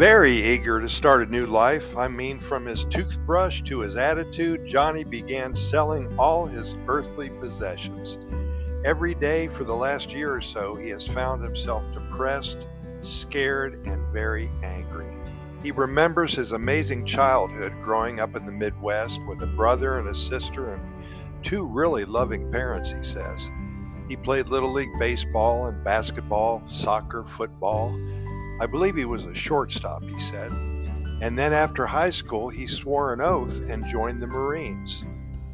very eager to start a new life. I mean, from his toothbrush to his attitude, Johnny began selling all his earthly possessions. Every day for the last year or so, he has found himself depressed, scared, and very angry. He remembers his amazing childhood growing up in the Midwest with a brother and a sister and two really loving parents, he says. He played Little League baseball and basketball, soccer, football. I believe he was a shortstop, he said. And then after high school, he swore an oath and joined the Marines.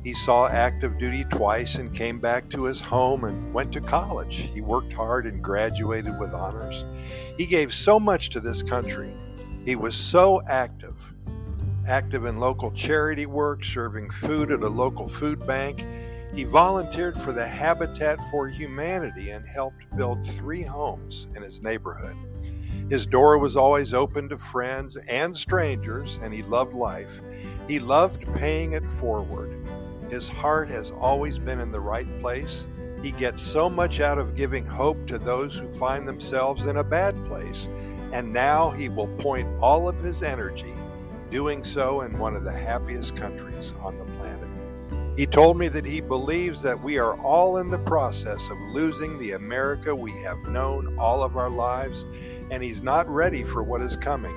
He saw active duty twice and came back to his home and went to college. He worked hard and graduated with honors. He gave so much to this country. He was so active. Active in local charity work, serving food at a local food bank. He volunteered for the Habitat for Humanity and helped build three homes in his neighborhood. His door was always open to friends and strangers, and he loved life. He loved paying it forward. His heart has always been in the right place. He gets so much out of giving hope to those who find themselves in a bad place, and now he will point all of his energy doing so in one of the happiest countries on the planet. He told me that he believes that we are all in the process of losing the America we have known all of our lives, and he's not ready for what is coming.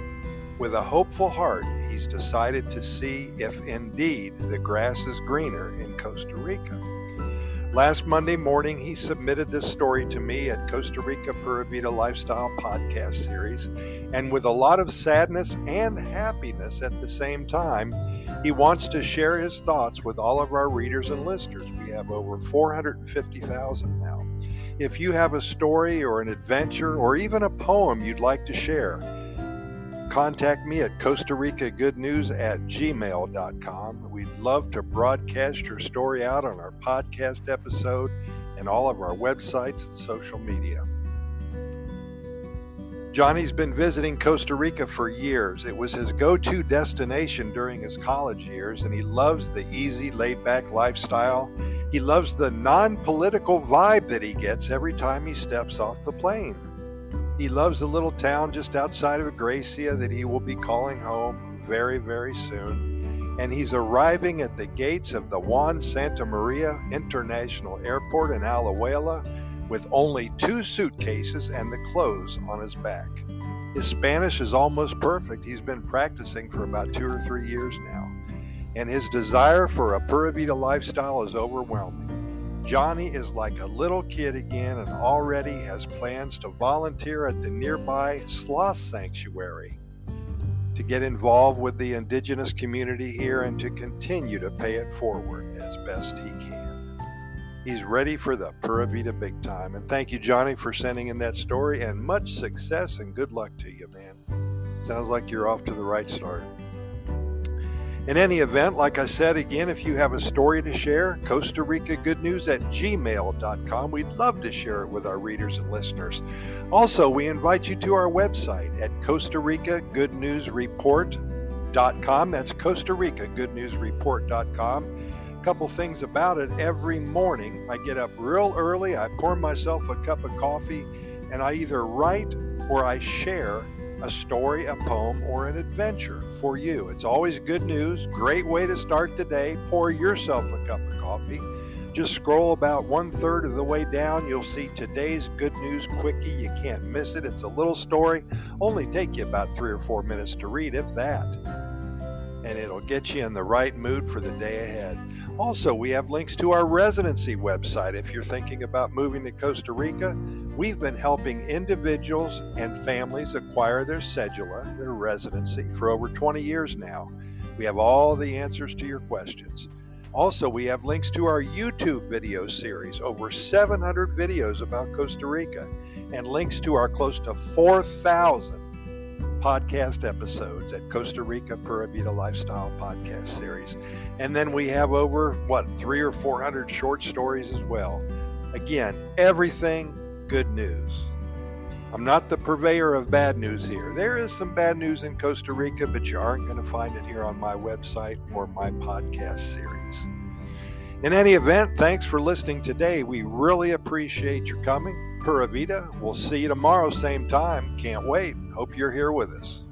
With a hopeful heart, he's decided to see if indeed the grass is greener in Costa Rica. Last Monday morning, he submitted this story to me at Costa Rica Pura Vida Lifestyle podcast series, and with a lot of sadness and happiness at the same time, he wants to share his thoughts with all of our readers and listeners. We have over 450,000 now. If you have a story or an adventure or even a poem you'd like to share, contact me at Costa Rica Good News at gmail.com. We'd love to broadcast your story out on our podcast episode and all of our websites and social media. Johnny's been visiting Costa Rica for years. It was his go to destination during his college years, and he loves the easy, laid back lifestyle. He loves the non political vibe that he gets every time he steps off the plane. He loves the little town just outside of Grecia that he will be calling home very, very soon. And he's arriving at the gates of the Juan Santa Maria International Airport in Alajuela with only two suitcases and the clothes on his back. His Spanish is almost perfect. He's been practicing for about two or three years now. And his desire for a Pura Vida lifestyle is overwhelming. Johnny is like a little kid again and already has plans to volunteer at the nearby sloth sanctuary to get involved with the indigenous community here and to continue to pay it forward as best he can. He's ready for the Pura Vida big time. And thank you, Johnny, for sending in that story and much success and good luck to you, man. Sounds like you're off to the right start. In any event, like I said again, if you have a story to share, Costa Rica Good News at gmail.com. We'd love to share it with our readers and listeners. Also, we invite you to our website at Costa Rica Good News Report.com. That's Costa Rica Good News Report.com. Couple things about it. Every morning, I get up real early, I pour myself a cup of coffee, and I either write or I share a story, a poem, or an adventure for you. It's always good news, great way to start the day. Pour yourself a cup of coffee. Just scroll about one third of the way down. You'll see today's good news quickie. You can't miss it. It's a little story, only take you about three or four minutes to read, if that. And it'll get you in the right mood for the day ahead. Also, we have links to our residency website. If you're thinking about moving to Costa Rica, we've been helping individuals and families acquire their cedula, their residency, for over 20 years now. We have all the answers to your questions. Also, we have links to our YouTube video series, over 700 videos about Costa Rica, and links to our close to 4,000 podcast episodes at Costa Rica Pura Vida Lifestyle podcast series. And then we have over, what, three or 400 short stories as well. Again, everything good news. I'm not the purveyor of bad news here. There is some bad news in Costa Rica, but you aren't going to find it here on my website or my podcast series. In any event, thanks for listening today. We really appreciate your coming. Pura Vida. We'll see you tomorrow, same time. Can't wait. Hope you're here with us.